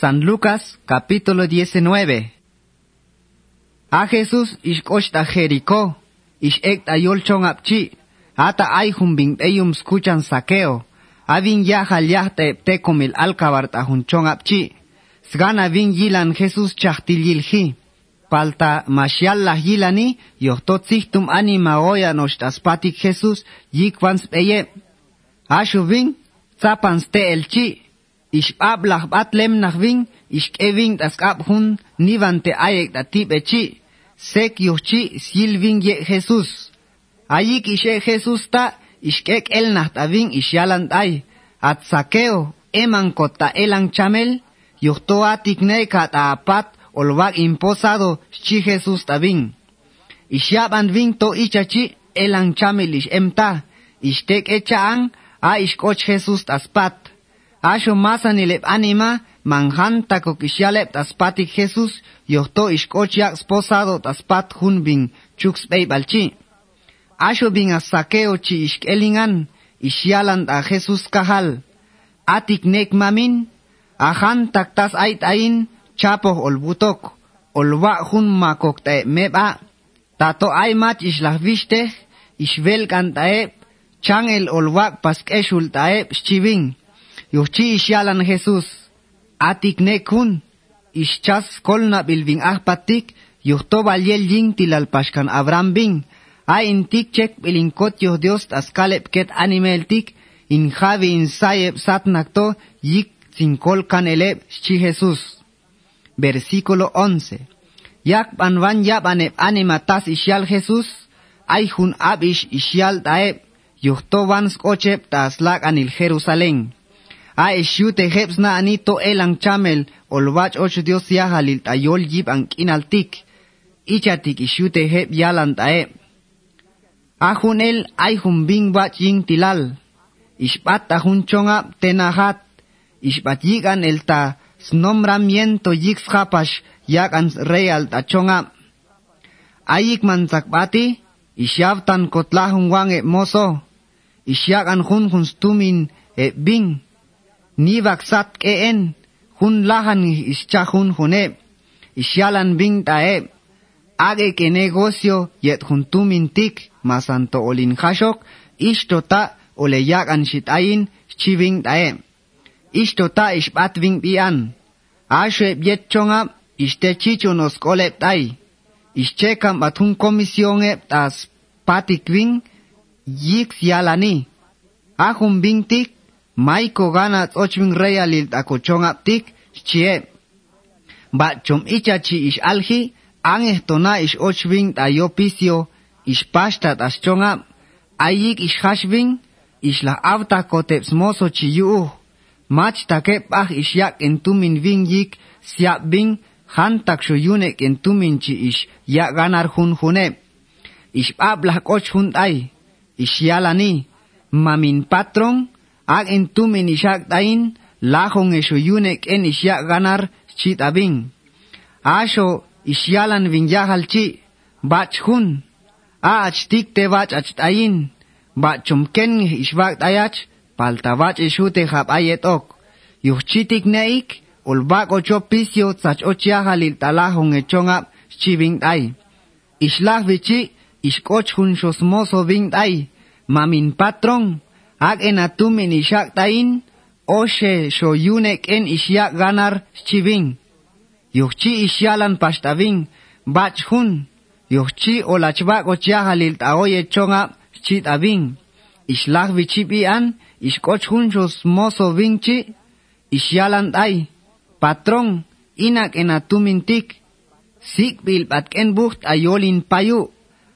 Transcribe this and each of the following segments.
San Lucas capítulo 19. A Jesús ishkoshta Jericó, ishekta yolchon apchi, ata ayhum bin eyum skuchan saqueo, avin yahal yahta eptekum il alcabarta hunchon apchi, sgana vin yilan Jesús chahtil palta mashiallah yilani, yohtotzihtum anima oyan oshtaspatik Jesús yikwans peye, ashuvin, tzapans te elchi, ish ablah batlem nach vin, ish kevin das kap hun, nivante ayek da tip echi, sek yuchi silvin ye Jesús. Ayik ishe Jesús ta, ishkek el nach tavin ishyalan ay, at sakeo, eman kota elang chamel, yuhto atikne kata apat, olwak imposado, chi Jesús tavin. Ishyaban vin to ichachi, elang chamel ish emta, ishtek echaan, a ishkoch Jesús taspat. Asho masan ilep anima, manjanta kokishalep taspatik Jesus, yohto ishkochiak sposado taspat hun bin chuks balchi. Asho bin asakeo chi ishkelingan, ishyalan a Jesus kahal. Atik nek mamin, ahan taktas ait ain, chapo olbutok, olwa hun makok te meba. Tato ay mach islah viste, ishvel kantaep, changel olwak paskeshul taep shchiving. Yuchi ishyalan Jesus. Atik nekun. Ishchas kolna bilving ahpatik. Yuhto valyel yin tilalpashkan Abraham bing. A intik chek bilinkot yuh Dios taskalep ket animeltik. In javi in sayep satnakto yik zinkol kanelep shi Jesus. Versículo 11. Yak banvan yabanep animatas ishyal Jesus. Ay abish ishyal taep. Yuhto van skochep taslak anil Jerusalén. a eshute heps na anito elang chamel. Ol och dios ya halil tayol yib an kinaltik ichatik ishute hep yalan tae ahunel ay humbing bach ying tilal. Ishpat ta hun chonga tenahat ishpat yigan el ta snomramiento yix khapash yak an real ta chonga ayik man zakbati ishavtan kotlahun wang e moso. Ishyak an hun hunstumin e bing. Ni vaksat keen hun lahan ischa hun hune isyalan bing tae age ke negocio yet juntu mintik masanto olin hashok ishtota ole yak an shitayin chiving tae ishtota ishbat ving bian. Ashe yet chonga iste chicho nos kolep tai. Ische kam batun komisión e tas patik ving yik yalani ahum bing tik Maiko gana ochwing realil takochong aptik chie. Ba chom icha chi ish alhi, ang tona ish ochwing tayo pisio, ish pashtat as chonga, ayik ish hashwing, ish la avta koteps moso chi yu. Mach takep ah ish yak entumin ving yik, siap bing, han tak yunek entumin chi ish yak ganar hun hune. Ish ablah koch hun ay, ish yalani, mamin patron, ak entumen ishak tain lahong esho yunek en ishak ganar chit abin. Asho ishyalan vinyahal chi bach hun. A achtik te bach ach tain bach chumken ishbak tayach palta bach ishute hap ayet ok. Yuh neik ulbak ocho pisyo tzach ochiahal il talahong echongap chibing tay. Ishlah vichi ishkoch hun shosmoso bing tay. Mamin patrong. Mamin patrong. Ag en atumin ishak tain, oshe shoyunek en ishyak ganar chiving. Yuchi ishyalan pastaving, bach hun, yuchi olachbak ochiahalil taoye chonga chit abing. Ishlak vichipian, ishkoch hun shos moso vingchi, ishyalan tay, patron, inak en atumintik, sik bil patken bucht ayolin payu,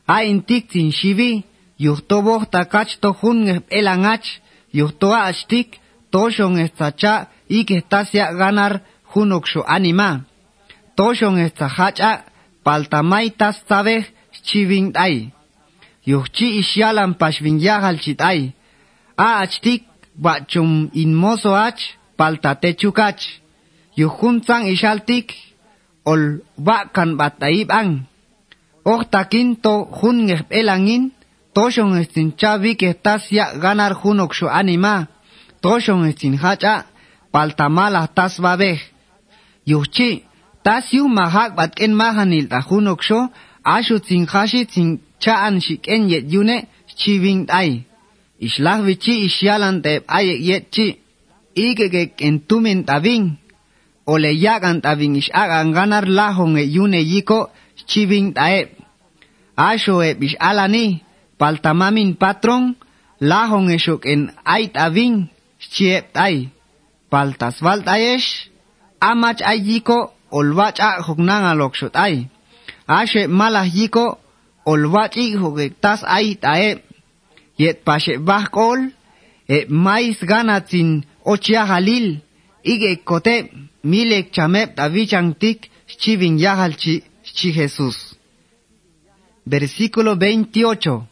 a intik tin shivi, yuhtoboh takach to hun elangach, yuhtoa ashtik, toshon estacha, ik estasia ganar hunoksho anima. Toshon estahacha, paltamaitas tabeh, chiving ay. Yuhchi isyalan pashving yahal chitay. A achtik, bachum inmoso ach, paltate chukach. Ishaltik, ol bakan bataib ang. Oh takinto hun elangin, toshon estin chavi que estás ya ganar junok shu anima. Toshon estin hacha paltamala tas babe yuchi tas yu mahak bat en mahanil ta junok shu ashu tin hashi tin chaan shik en yet yune chiving ai. Islah vichi isyalan te ay yet chi. Igege en tumen tabin ole yagan tabin is agan ganar lahon e yune yiko chiving tae Asho e bish alani. Paltamamin patron lahon e shok en ay tabing chiep tai paltas valtayesh amach ayiko olwach a hoknang alok shot ay ashe malah yiko olwach i hokektas ay tae yet pashe bahkol e mais ganatin ochia halil ige kote milek chamep tavichang tik chivin yahalchi chi Jesús. Versículo 28.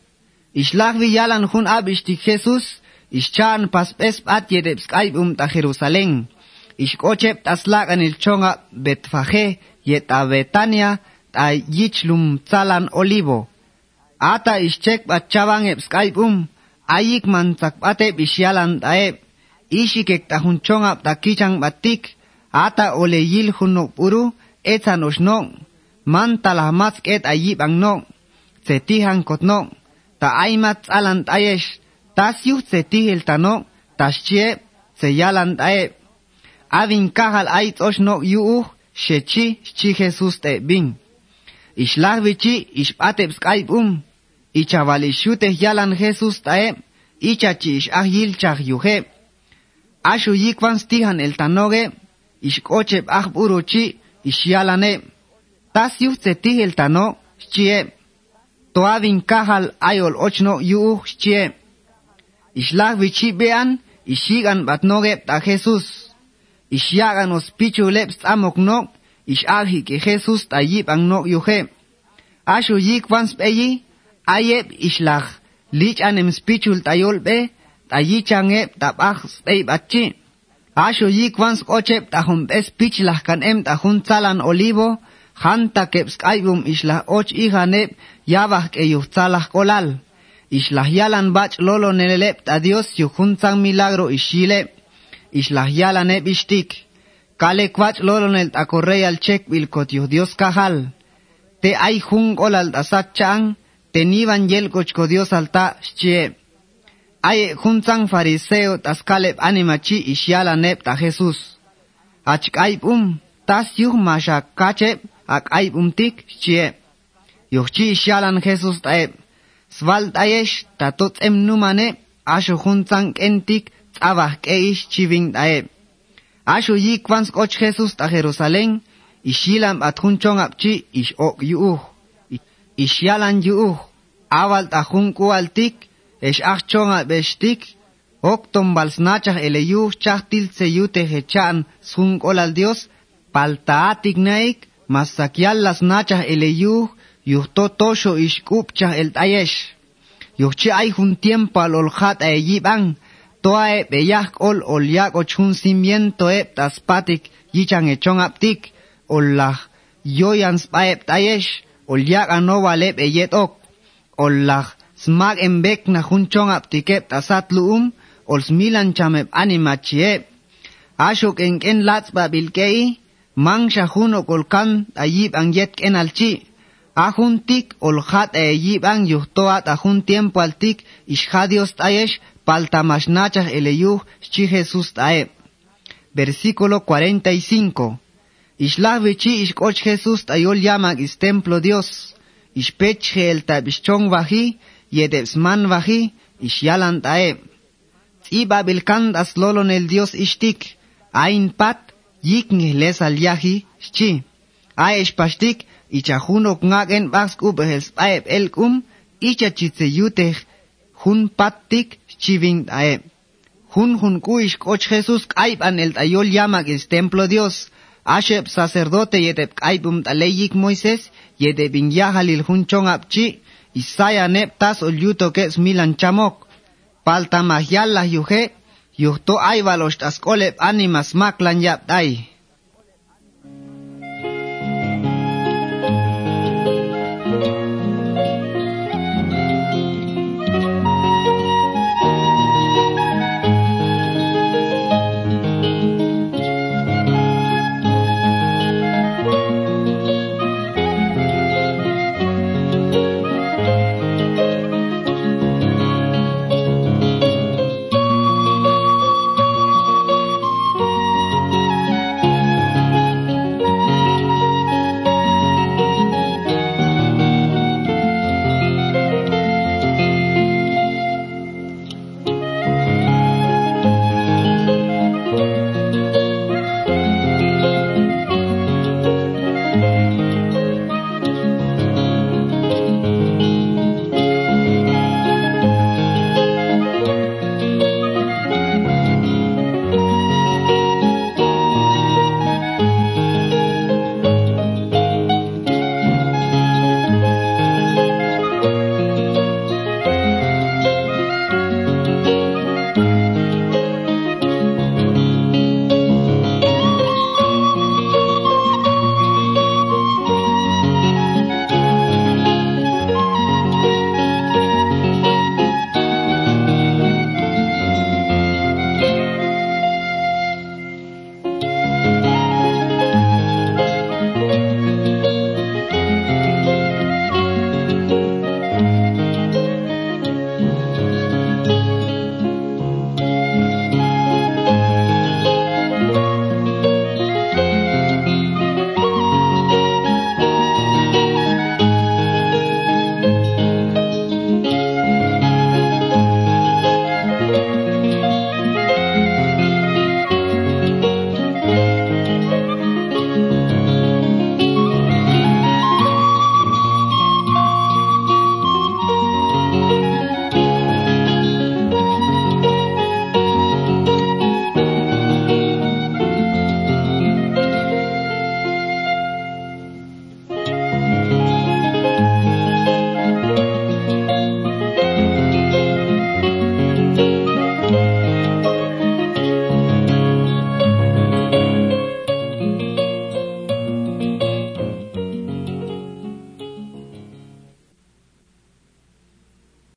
Ich lach wie jalan hun abishtik Jesus, ich chan pas pesp at jedeps kaib um ta Jerusalem. ischan paspes atyerebskaib umta Jerusalén. Ishkochep taslagan ilchonga jet yeta Betania, ta yichlum zalan olivo. Ata ischek bachaban ebskaib um, ayik mantzakpate bishyalan taeb, ishikek tahunchonga takichan batik, ata oleyil hunok uru, etzan osnong, mantalahmatsk et ayib angnong, kot kotnong. Ta aymat alan tayesh, tas yuh setihil tanong, tas chie, se yalan tae. Avin kahal ait osnok yuh, shechi, chi Jesus te bin. Islah vichi, ishpatep skype um, ichavalishyute yalan Jesus tae, ichachi ish ahil chach yuhe. Ashu yikwan stihan el tanoge, ishkochep ah buruchi, ishyalane. Tas yuh setih el tano, chie. toavin kahal ayol ochno yuuh chie. Ishlag vichi bean, ishigan batnogep ta Jesus. Ishiagan os pichu leps amok no, ishalhi ke Jesus tayib ang no yuhe. Ashu yik vans peyi, ayep ishlag, lich anem spichul tayol be, tayichangep tabach spey batchi. Asho yik vans ochep tahum es pichlah kan em tahun salan olivo, hanta keps kaibum islah och ihanep yabach ke yuhtzalach kolal. Islah yalan bach lolo nelelep ta Dios yuhuntzang milagro ishile. Islah yalan ep ishtik. Kale kwach lolo nel takorrey al chek bilkot yuh Dios kahal. Te ay jung olal tasak chang, teniban yel kochko Dios alta shchie. Ay junzang fariseo taskalep animachi ishyala nep ta Jesus. Achkaip um, tas yuh masha kachep, akaip um tik shchie. Yuhchi isyalan Jesus taep. Sval tayesh tatot em numane, asho junzang entik, tzabah keish chiving taep. Asho yikwans koch Jesus ta Jerusalén, ishilam at junchong apchi ish ok yuh. Ishyalan yuh, awal ta junkualtik, esh ach chonga bestik, oktom balsnachach eleyuh chachtil seyute hechan sun al Dios, paltaatik naik, masakial las nachach eleyuh, yuhto tosho ishkupchach el tayesh. Yuhchi ay jun tiempo al olhat a eyibang, toae beyah ol olyak ochun cimiento ep taspatik yichan echon aptik, ollah yoyan spaep tayesh, olyak anovalep eyet ok, ollah smag embek na hunchong aptikep tasat luum, chamep animachiep. Ashok en ken lats man shahuno kolkan ayib an yet en alchi ajun tik olhat e ayib an yuhtoat ajun tiempo altik ishadios tayesh paltamashnachas eleyuh chi Jesús tae versículo 45 Ishlavichi ishkoch Jesús tayol yamak is templo Dios. Ishpechhe el tabishchon vaji yedepsman vahi ishyalan tae Iba bilkand aslolon el Dios ishtik, ain pat yikng les al yahi, chi. Aesh pashtik, ichahunok ngagen baksku behels paep elkum, ichachitse yutech, hun pattik, chiving tae. Hun hun kuish koch Jesus kaib an el tayol yamak is templo Dios, Asheb sacerdote yedeb kaibum taleyik Moisés, yedeb inyahalil hunchong apchi, Isaya nep tas olyuto kes milan chamok. Palta mahyal la yuhe, yuhto ay valos tas kolep animas maklan yap day.